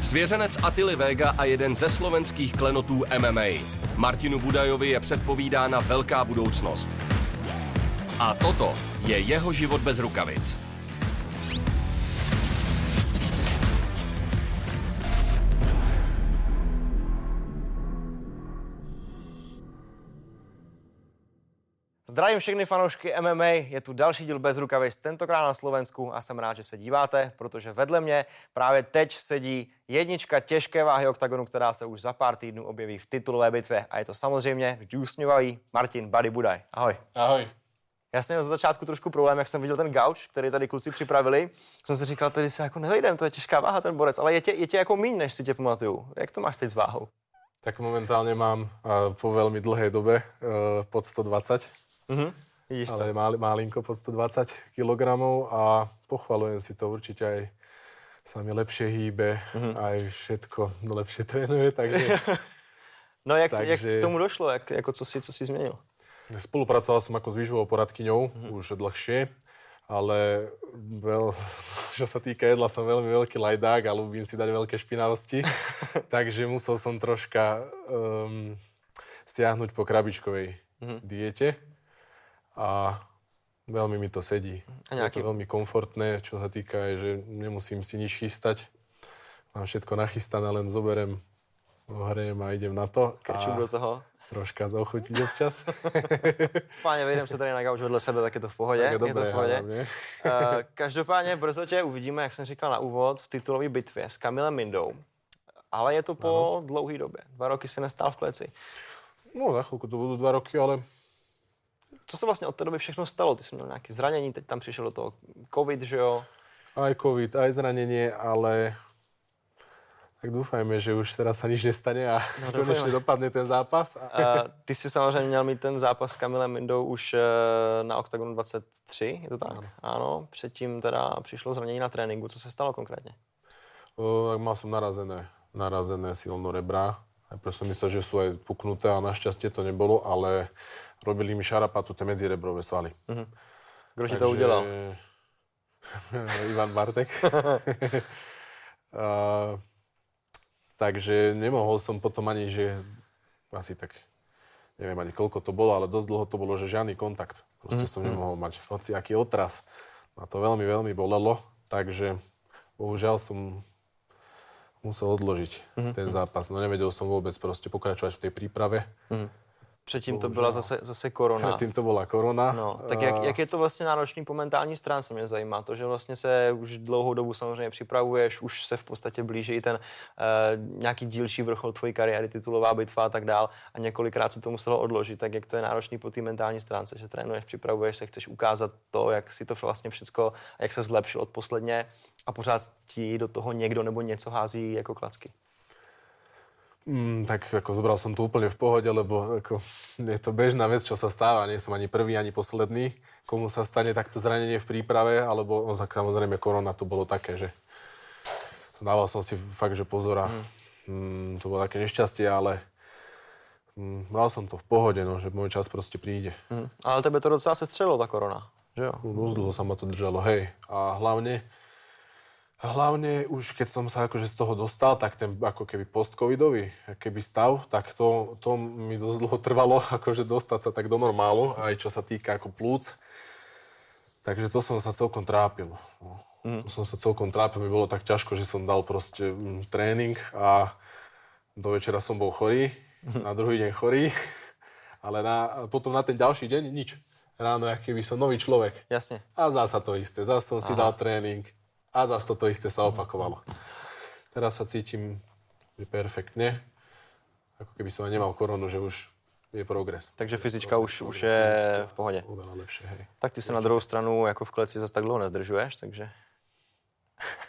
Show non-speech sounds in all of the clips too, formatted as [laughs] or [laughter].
Svěřenec Atily Vega a jeden ze slovenských klenotů MMA. Martinu Budajovi je předpovídána velká budoucnost. A toto je jeho život bez rukavic. Zdravím všechny fanoušky MMA, je tu další díl bez rukavic, tentokrát na Slovensku a jsem rád, že se díváte, protože vedle mě právě teď sedí jednička těžké váhy oktagonu, která se už za pár týdnů objeví v titulové bitvě a je to samozřejmě vždy úsměvavý Martin Buddy Budaj. Ahoj. Ahoj. Já jsem měl za začátku trošku problém, jak jsem viděl ten gauč, který tady kluci připravili. Jsem si říkal, tady se jako nevejdem, to je těžká váha ten borec, ale je tě, je tě jako míň, než si tě pamatuju. Jak to máš teď s váhou? Tak momentálne mám uh, po veľmi dlhej dobe uh, pod 120. Vidíš ale to? mali, malinko pod 120 kg a pochvalujem si to určite aj sa mi lepšie hýbe, mm-hmm. aj všetko lepšie trénuje, takže [laughs] No jak, Takže- jak k tomu došlo, jak, jako co si, co si změnil? spolupracoval som ako s výživovou poradkyňou mm-hmm. už dlhšie, ale veľ, [laughs] čo sa týka jedla, som veľmi veľký lajdák a ľúbim si dať veľké špinavosti, [laughs] takže musel som troška um, stiahnuť po krabičkovej mm-hmm. diete a veľmi mi to sedí. A nejaký- Je to veľmi komfortné, čo sa týka, aj, že nemusím si nič chystať. Mám všetko nachystané, len zoberem, ohrejem a idem na to. Krču do toho. troška zochutiť občas. [laughs] Páně, vejdem se tady na gauč vedle sebe, tak je to v pohodě. Tak je je to dobré, v pohodě. hlavně. [laughs] Eh, Každopádně brzo tě uvidíme, jak jsem říkal na úvod, v titulové bitvě s Kamilem Mindou. Ale je to po dlouhé době. Dva roky si nestál v kleci. No, za chvíľku to budú dva roky, ale Co se vlastně od té doby všechno stalo? Ty jsi měl nějaké zranění, teď tam přišel do toho covid, že jo? aj covid, aj zranenie, ale tak dúfajme, že už teraz sa nič nestane a No, [laughs] konečne doufajme. dopadne ten zápas. A, ty jsi samozřejmě měl mít ten zápas s Kamilem Mindou už uh, na OKTAGONu 23, je to tak? Ano. ano. Předtím teda přišlo zranění na tréninku. Co se stalo konkrétně? o, tak mal som narazené, narazené silno rebra. Najprv som myslel, že sú aj puknuté a našťastie to nebolo, ale robili mi šarapatu tie medzirebrové svaly. Mhm. Kdo ti to udělal? [laughs] Ivan Bartek. [laughs] a, takže nemohol som potom ani, že asi tak, neviem ani koľko to bolo, ale dosť dlho to bolo, že žiadny kontakt. Proste som nemohol mať hoci aký otras. A to veľmi, veľmi bolelo, takže bohužiaľ som musel odložiť ten zápas. No nevedel som vôbec proste pokračovať v tej príprave. Předtím to byla zase, zase korona. Predtým to bola korona. No, tak jak, jak je to vlastně náročný po mentální stránce, mě zajímá to, že vlastně se už dlouhou dobu samozřejmě připravuješ, už se v podstatě blíží i ten uh, nějaký dílčí vrchol tvojí kariéry, titulová bitva a tak dál a několikrát se to muselo odložit, tak jak to je náročný po té mentální stránce, že trénuješ, připravuješ se, chceš ukázat to, jak si to vlastně všecko, jak se zlepšil od posledně a pořád ti do toho někdo nebo něco hází jako klacky. Mm, tak ako zobral som to úplne v pohode, lebo ako, je to bežná vec, čo sa stáva. Nie som ani prvý, ani posledný. Komu sa stane takto zranenie v príprave, alebo no, tak samozrejme korona to bolo také, že dával som si fakt, že pozora. Mm. to bolo také nešťastie, ale mm, bral som to v pohode, no, že môj čas proste príde. Hm. Ale tebe to docela se střelilo, ta korona, že jo? Dosť dlho sa ma to držalo, hej. A hlavne, hlavne už keď som sa akože z toho dostal, tak ten ako keby post-covidový keby stav, tak to, to mi dosť dlho trvalo, [laughs] akože dostať sa tak do normálu, aj čo sa týka ako plúc. Takže to som sa celkom trápil. No. Mm. To som sa celkom trápil, mi bolo tak ťažko, že som dal proste mm, tréning a do večera som bol chorý, na druhý deň chorý, [laughs] ale na, potom na ten ďalší deň nič. Ráno, aký by som nový človek. Jasně. A zasa to isté. Zase som si dal tréning a zase toto isté sa opakovalo. Teraz sa cítim že perfektne. Ako keby som aj nemal koronu, že už je progres. Takže fyzička už, už je v pohodě. Oveľa lepšie, hej. Tak ty se na druhou stranu jako v kleci zase tak dlouho nezdržuješ, takže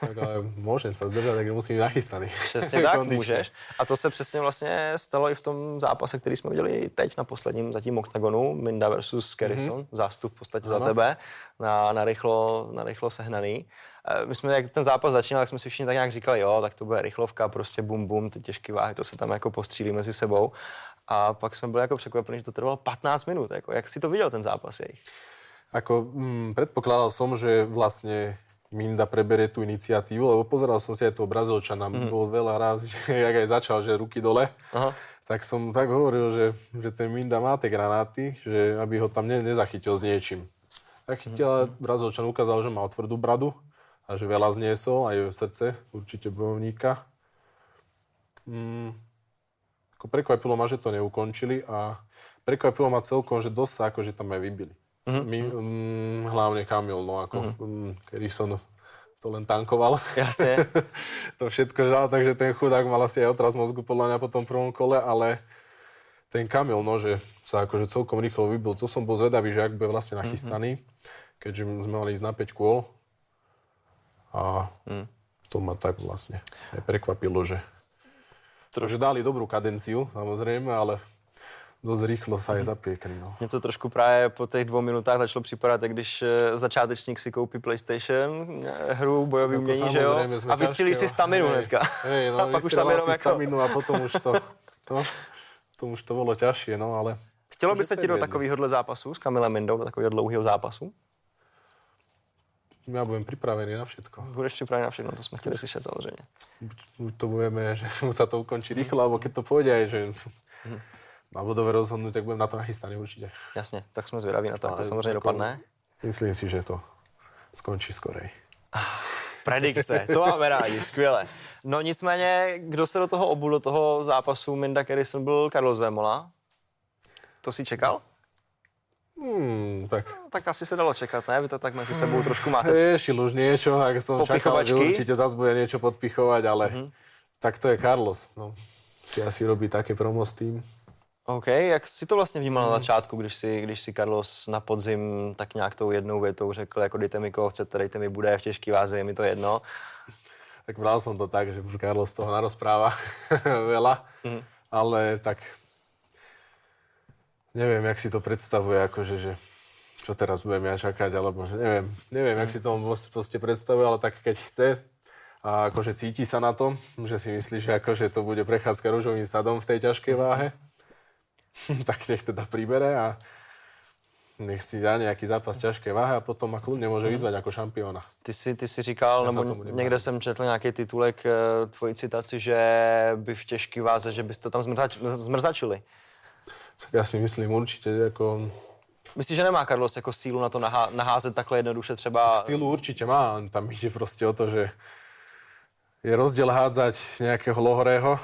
Tak ale môžem sa zdržať, takže musím byť nachystaný. přesně tak Kondične. můžeš. A to se přesně vlastně stalo i v tom zápase, který jsme viděli teď na posledním zatím oktagonu, Minda versus Kerrison, mm-hmm. zástup v podstatě za tebe, na, na, rychlo, na rychlo sehnaný. Eh, My jsme, jak ten zápas začínal, tak jsme si všichni tak nějak říkali, jo, tak to bude rychlovka, prostě bum bum, ty těžké váhy, to se tam jako postřílí mezi sebou. A pak jsme byli jako překvapení, že to trvalo 15 minut. Jako, jak si to viděl ten zápas jejich? Ako, mm, predpokladal som, že vlastne Minda preberie tú iniciatívu, lebo pozeral som si aj toho Brazílčana, mm. bol veľa raz, [laughs] že jak aj začal, že ruky dole, Aha. tak som tak hovoril, že, že ten Minda má tie granáty, že aby ho tam ne, nezachytil s niečím. Tak chytil, ale Brazílčan ukázal, že má tvrdú bradu a že veľa zniesol, aj v srdce, určite bojovníka. Mm, ako prekvapilo ma, že to neukončili a prekvapilo ma celkom, že dosť sa akože tam aj vybili. Mm-hmm. My, mm, hlavne Kamil, no ako mm-hmm. kedy som to len tankoval. Jasne. [laughs] to všetko žal, takže ten chudák mal asi aj otraz mozgu podľa mňa po tom prvom kole, ale ten Kamil, no, že sa akože celkom rýchlo vybil, to som bol zvedavý, že ak bude vlastne nachystaný, mm-hmm. keďže sme mali ísť na 5 kôl. A mm. to ma tak vlastne aj prekvapilo, že, že dali dobrú kadenciu, samozrejme, ale dost rýchlo sa aj zapiekli. No. Mně to trošku právě po těch dvou minutách začalo připadat, jak když eh, začátečník si koupí PlayStation, eh, hru, bojový umění, že jo? A vystřílí si staminu hnedka. Hej, [laughs] no, a pak už tam jenom jako... staminu a potom už to, no, to už to bylo těžší, no, ale... Chtělo by se ti do takovéhohle zápasu s Kamilem Mindou, do takového dlouhého zápasu? Ja budem pripravený na všetko. Budeš pripravený na všetko, no to sme chtěli slyšet samozřejmě. Buď to budeme, že [laughs] sa to ukončí rýchlo, alebo keď to pôjde aj, že mhm na bodové rozhodnúť, tak budem na to nachystaný určite. Jasne, tak jsme zvědaví na to, jak to samozřejmě jako, dopadne. Myslím si, že to skončí skorej. Predikce, to máme rádi, skvěle. No nicméně, kdo se do toho obul, do toho zápasu Minda Kerrison byl Carlos Vémola. To si čekal? Hmm, tak. No, tak asi se dalo čekat, ne? Vy to tak mezi sebou trošku máte. [laughs] Riešil už niečo, tak som čakal, že určite zase bude niečo podpichovať, ale mm-hmm. tak to je Carlos. No. Si asi robí také promo s tým. OK, jak si to vlastně vnímal hmm. na začátku, když si, když si Carlos na podzim tak nějak tou jednou větou řekl, jako dejte mi koho chcete, dejte mi bude v těžký váze, je mi to jedno. Tak bral som to tak, že už Carlos toho narozpráva [laughs] veľa, hmm. ale tak neviem, jak si to predstavuje, akože, že čo teraz budem ja čakať, alebo že neviem, neviem, jak si to proste predstavuje, ale tak keď chce a akože cíti sa na tom, že si myslí, že akože to bude prechádzka rúžovým sadom v tej ťažkej váhe, [laughs] tak nech teda pribere a nech si dá nejaký zápas ťažké váhy a potom ma kľudne môže mhm. vyzvať ako šampiona. Ty si, ty si říkal, ja nebo někde jsem četl nějaký titulek, eh, tvoji citaci, že by v těžké váze, že bys to tam zmrzač, zmrzačili. Tak já si myslím určitě jako... Myslíš, že nemá Carlos jako sílu na to nahá, naházet takhle jednoduše třeba? Sílu určitě má, tam ide prostě o to, že je rozdiel hádzať nejakého lohorého,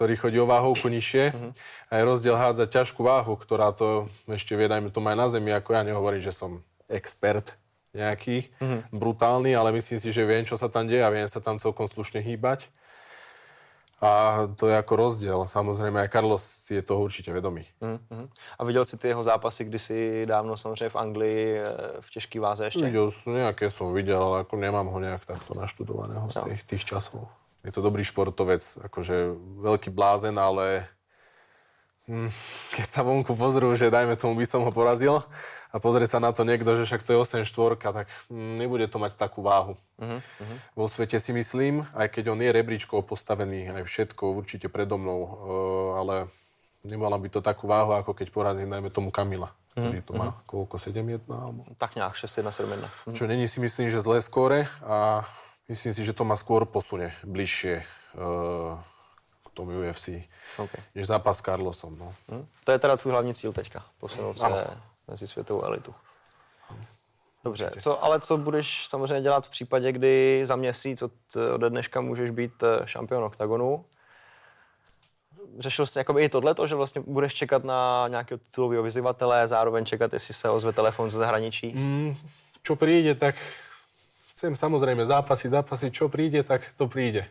ktorý chodí o váhovku nižšie. Uh-huh. A je rozdiel hádzať ťažkú váhu, ktorá to ešte vie, dajme to aj na zemi, ako ja nehovorím, že som expert nejaký, uh-huh. brutálny, ale myslím si, že viem, čo sa tam deje a viem sa tam celkom slušne hýbať. A to je ako rozdiel. Samozrejme, aj Carlos si je toho určite vedomý. Uh-huh. A viděl si ty jeho zápasy kdysi dávno samozřejmě v Anglii e, v těžký váze ještě? Videl, nejaké som videl, ale ako nemám ho nejak takto naštudovaného z tých, tých časov je to dobrý športovec, akože veľký blázen, ale hm, keď sa vonku pozrú, že dajme tomu by som ho porazil a pozrie sa na to niekto, že však to je 8 štvorka, tak hm, nebude to mať takú váhu. Uh-huh. Vo svete si myslím, aj keď on je rebríčkou postavený, aj všetko určite predo mnou, uh, ale nemala by to takú váhu, ako keď porazím, dajme tomu Kamila, ktorý to má uh-huh. koľko, 7-1? Alebo... Tak nejak 6-1, 7-1. Uh-huh. Čo není si myslím, že zlé skóre a Myslím si, že to ma skôr posunie bližšie uh, k tomu UFC, okay. než zápas s Carlosom. No. Hmm. To je teda tvůj hlavní cíl teďka, posunout se ano. mezi světovou elitu. Dobře, co, ale co budeš samozřejmě dělat v případě, kdy za měsíc od, ode dneška můžeš být eh, šampion oktagonu? Řešil jsi jakoby i tohleto, že vlastně budeš čekat na nějakého titulového vyzývatele, zároveň čekat, jestli se ozve telefon ze zahraničí? Mm, čo príde, tak chcem samozrejme zápasiť, zápasiť, čo príde, tak to príde.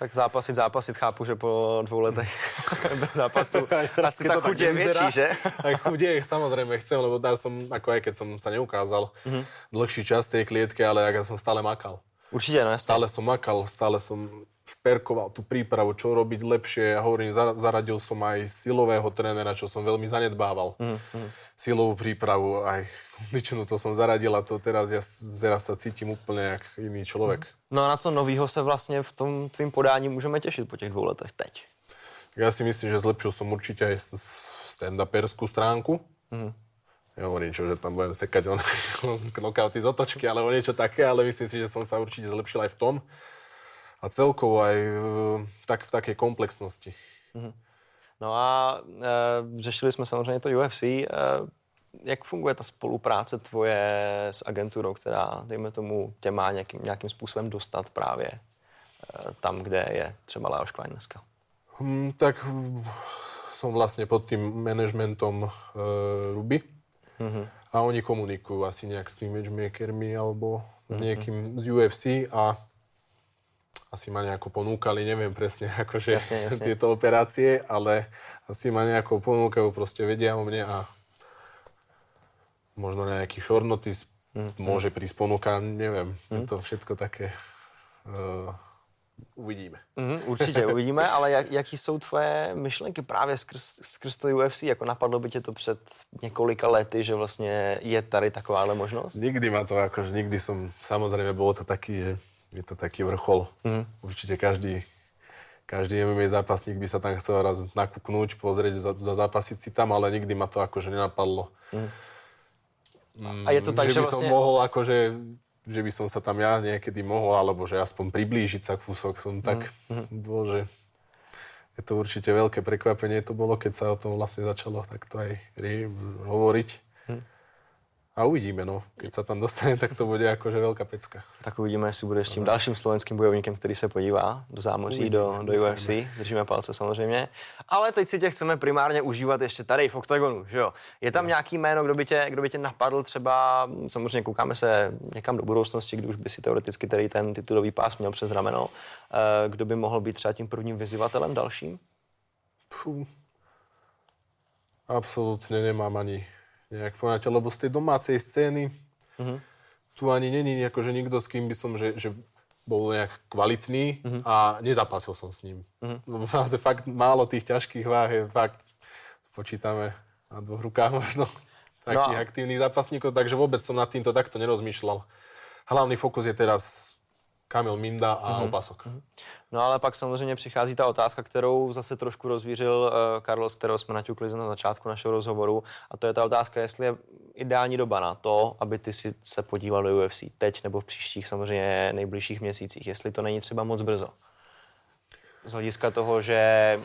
Tak zápasit, zápasit, chápu, že po dvou letech [laughs] bez zápasu [laughs] asi tak chuť je väčší, že? [laughs] tak chuť je, samozrejme chcem, lebo dá som, ako aj keď som sa neukázal mm-hmm. dlhší čas tej klietke, ale ja som stále makal. Určite, no Stále som makal, stále som šperkoval tú prípravu, čo robiť lepšie. Ja hovorím, zaradil som aj silového trénera, čo som veľmi zanedbával. Mm-hmm. Silovú prípravu, aj kondičnú to som zaradil a to teraz ja teraz sa cítim úplne jak iný človek. No a na co novýho se vlastně v tom tvým podání můžeme těšit po těch dvou letech teď? Ja si myslím, že zlepšil som určite aj stand-uperskú stránku. Mm-hmm. nehovorím čo, že tam budem sekať on, [laughs] knockouty z otočky, alebo niečo také, ale myslím si, že som sa určite zlepšil aj v tom. A celkovo aj e, tak, v takej komplexnosti. Mm-hmm. No a e, řešili jsme samozřejmě to UFC. E, jak funguje ta spolupráce tvoje s agenturou, která, dejme tomu, tě má nějakým, nějakým způsobem dostat právě e, tam, kde je třeba Leoš Klein dneska? Hmm, tak som vlastne pod tým manažmentom e, Ruby mm-hmm. a oni komunikujú asi nejak s tými matchmakermi alebo mm-hmm. s mhm. niekým z UFC a asi ma nejako ponúkali, neviem presne [laughs] akože jasne, jasne. tieto operácie, ale asi ma nejako ponúkajú, proste vedia o mne a možno nejaký short notice mm-hmm. môže prísť ponuka, neviem, mm-hmm. je to všetko také uh, Uvidíme. Mm, určitě uvidíme, [laughs] ale jak, jaký jsou tvoje myšlenky právě skrz, skrz to UFC? Jako napadlo by tě to před několika lety, že vlastně je tady takováhle možnost? Nikdy ma to, akože nikdy som, samozrejme bolo to taký, že je to taký vrchol. Mm. Určite každý, každý MMA zápasník by sa tam chcel raz nakúknúť, pozrieť, za, za zápasiť si tam, ale nikdy ma to akože nenapadlo. Mm. A je to tak, že, že by vlastne... som mohol akože že by som sa tam ja niekedy mohol, alebo že aspoň priblížiť sa kúsok som tak mm. bol, že je to určite veľké prekvapenie to bolo, keď sa o tom vlastne začalo takto aj hovoriť. A uvidíme, no. Keď sa tam dostane, tak to bude akože veľká pecka. Tak uvidíme, jestli budeš tím dalším slovenským bojovníkem, který se podívá do zámoří, uvidíme, do, do UFC. Držíme palce samozřejmě. Ale teď si tě chceme primárně užívat ještě tady v OKTAGONu, že jo? Je tam no. nějaký jméno, kdo by, tě, kdo by tě napadl třeba, samozřejmě koukáme se někam do budoucnosti, kdy už by si teoreticky tady ten titulový pás měl přes rameno. Eh, kdo by mohl být třeba tím prvním vyzývatelem dalším? Puh. Absolutně nemám ani nejak povedať, lebo z tej domácej scény uh-huh. tu ani není že nikto, s kým by som, že, že bol nejak kvalitný uh-huh. a nezapasil som s ním. Uh-huh. Lebo [laughs] fakt málo tých ťažkých váh je fakt, počítame na dvoch rukách možno, [laughs] takých no. aktívnych zápasníkov, takže vôbec som nad týmto takto nerozmýšľal. Hlavný fokus je teraz Kamil Minda a mm-hmm. opasok. Mm-hmm. No ale pak samozřejmě přichází ta otázka, kterou zase trošku rozvířil uh, Carlos, kterou jsme naťukli na začátku našeho rozhovoru. A to je ta otázka, jestli je ideální doba na to, aby ty si se podíval do UFC teď nebo v příštích samozřejmě nejbližších měsících. Jestli to není třeba moc brzo. Z hlediska toho, že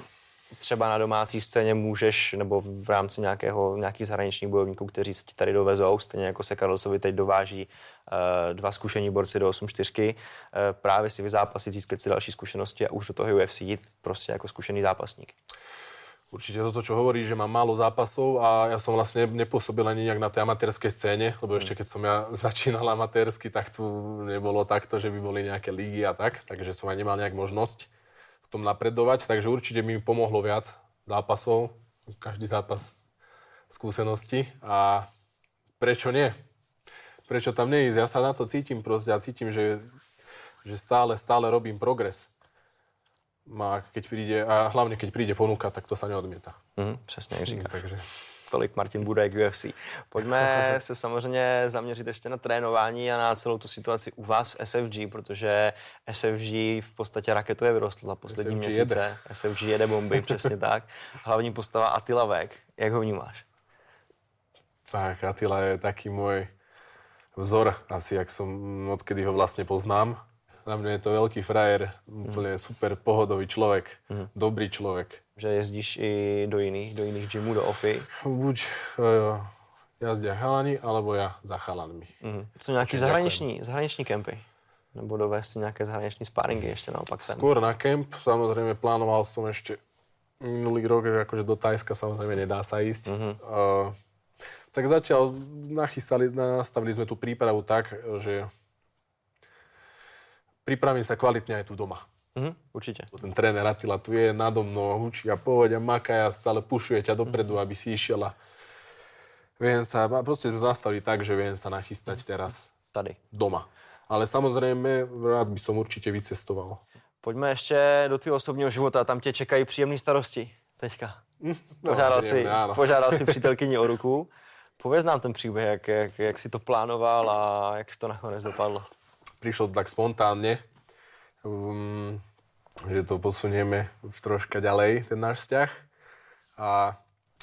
třeba na domácí scéně můžeš, nebo v rámci nějakého, nějakých zahraničních bojovníků, kteří se ti tady dovezou, stejně jako se Carlosovi teď dováží uh, dva zkušení borci do 8-4, uh, eh, právě si vyzápasit, získat si další zkušenosti a už do toho UFC jít prostě jako zkušený zápasník. Určite toto, čo hovorí, že mám málo zápasov a ja som vlastne nepôsobil ani nejak na tej amatérskej scéne, lebo ešte keď som ja [laughs] začínal amatérsky, tak tu nebolo takto, že by boli nejaké lígy a tak, takže som aj nemal nejak možnosť tom napredovať, takže určite mi pomohlo viac zápasov, každý zápas skúsenosti a prečo nie? Prečo tam neísť? Ja sa na to cítim proste, ja cítim, že, že stále, stále robím progres. A, keď príde, a hlavne keď príde ponuka, tak to sa neodmieta. Mm, přesně, jak říkáš. Takže tolik Martin Budek UFC. Pojďme [laughs] se samozřejmě zaměřit ještě na trénování a na celou tu situaci u vás v SFG, protože SFG v podstatě raketuje vyrostl za poslední SFG měsíce. Jede. SFG jede bomby, [laughs] přesně tak. Hlavní postava Attila Vek. Jak ho vnímáš? Tak, Attila je taký môj vzor, asi jak som, odkedy ho vlastne poznám. Na mňa je to veľký frajer, úplne super pohodový človek, mm. dobrý človek že jezdíš i do jiných, do jiných gymů, do OFI? Buď uh, jazdia chalani, alebo ja za chalanmi. Mm. Co nějaký zahraniční, zahraniční kempy? Nebo dovést si nějaké zahraniční sparingy ještě naopak sem? Skôr na kemp, samozrejme plánoval som ešte minulý rok, že akože do Tajska samozrejme nedá sa ísť. Mm-hmm. Uh, tak zatiaľ nachystali, nastavili sme tú prípravu tak, že pripravím sa kvalitne aj tu doma. Mhm, určite. Ten tréner Attila tu je nado mnou, hučí a pohoď a maká a stále pušuje ťa dopredu, aby si išiel a viem sa, proste sme zastavili tak, že viem sa nachystať teraz tady. doma. Ale samozrejme, rád by som určite vycestoval. Pojďme ještě do tvého osobního života, tam tě čekají příjemné starosti teďka. Hm, no, požádal, si, požádal si [laughs] přítelkyni o ruku. Pověz nám ten příběh, jak, jak, jak si to plánoval a jak to nakonec dopadlo. Prišlo to tak spontánne um, že to posunieme už troška ďalej, ten náš vzťah. A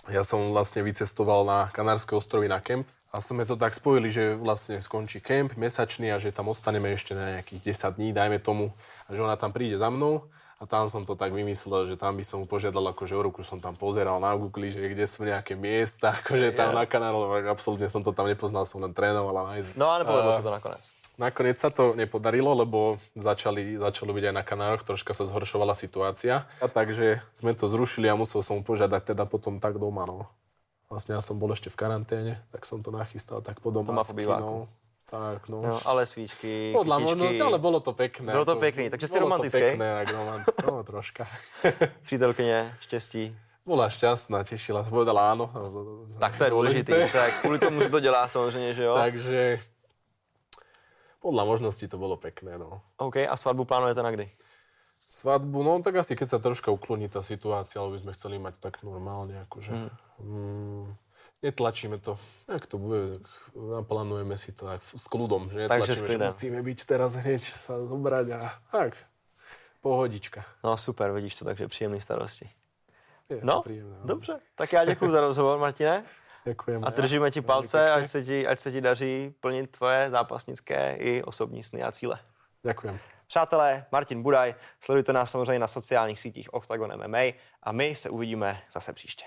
ja som vlastne vycestoval na Kanárske ostrovy na kemp a sme to tak spojili, že vlastne skončí kemp mesačný a že tam ostaneme ešte na nejakých 10 dní, dajme tomu, a že ona tam príde za mnou a tam som to tak vymyslel, že tam by som mu požiadal, akože o ruku som tam pozeral na Google, že kde sú nejaké miesta, akože tam yeah. na kanálu, absolútne som to tam nepoznal, som len trénoval a No a nepovedalo sa to nakoniec. Nakoniec sa to nepodarilo, lebo začali, začalo byť aj na kanároch, troška sa zhoršovala situácia. A takže sme to zrušili a musel som požiadať teda potom tak doma. No. Vlastne ja som bol ešte v karanténe, tak som to nachystal tak po domácky. No. Tak, no. no ale svíčky, Podľa možnosti, ale bolo to pekné. Bolo to pekné, takže si romantické. Bolo to pekné, tak romant... no, troška. [laughs] Přítelkyně, štěstí. Bola šťastná, tešila sa, povedala áno. Tak to je dôležité, tak kvôli tomu sa to dělá samozrejme, že jo? Takže podľa možností to bolo pekné, no. OK, a svatbu plánujete na kdy? Svadbu, no tak asi keď sa troška ukloní tá situácia, ale by sme chceli mať tak normálne, akože... Mm. Mm, netlačíme to. Jak to bude, naplánujeme si to tak s kľudom, že netlačíme, že musíme byť teraz hneď sa zobrať a tak. Pohodička. No super, vidíš to, takže príjemný starosti. Je no, príjemné, no, dobře. Tak já děkuji za rozhovor, Martine. Ďakujem. A držíme ti palce, ať se ti, ať se ti daří plnit tvoje zápasnické i osobní sny a cíle. Ďakujem. Přátelé, Martin Budaj, sledujte nás samozřejmě na sociálních sítích Octagon MMA a my se uvidíme zase příště.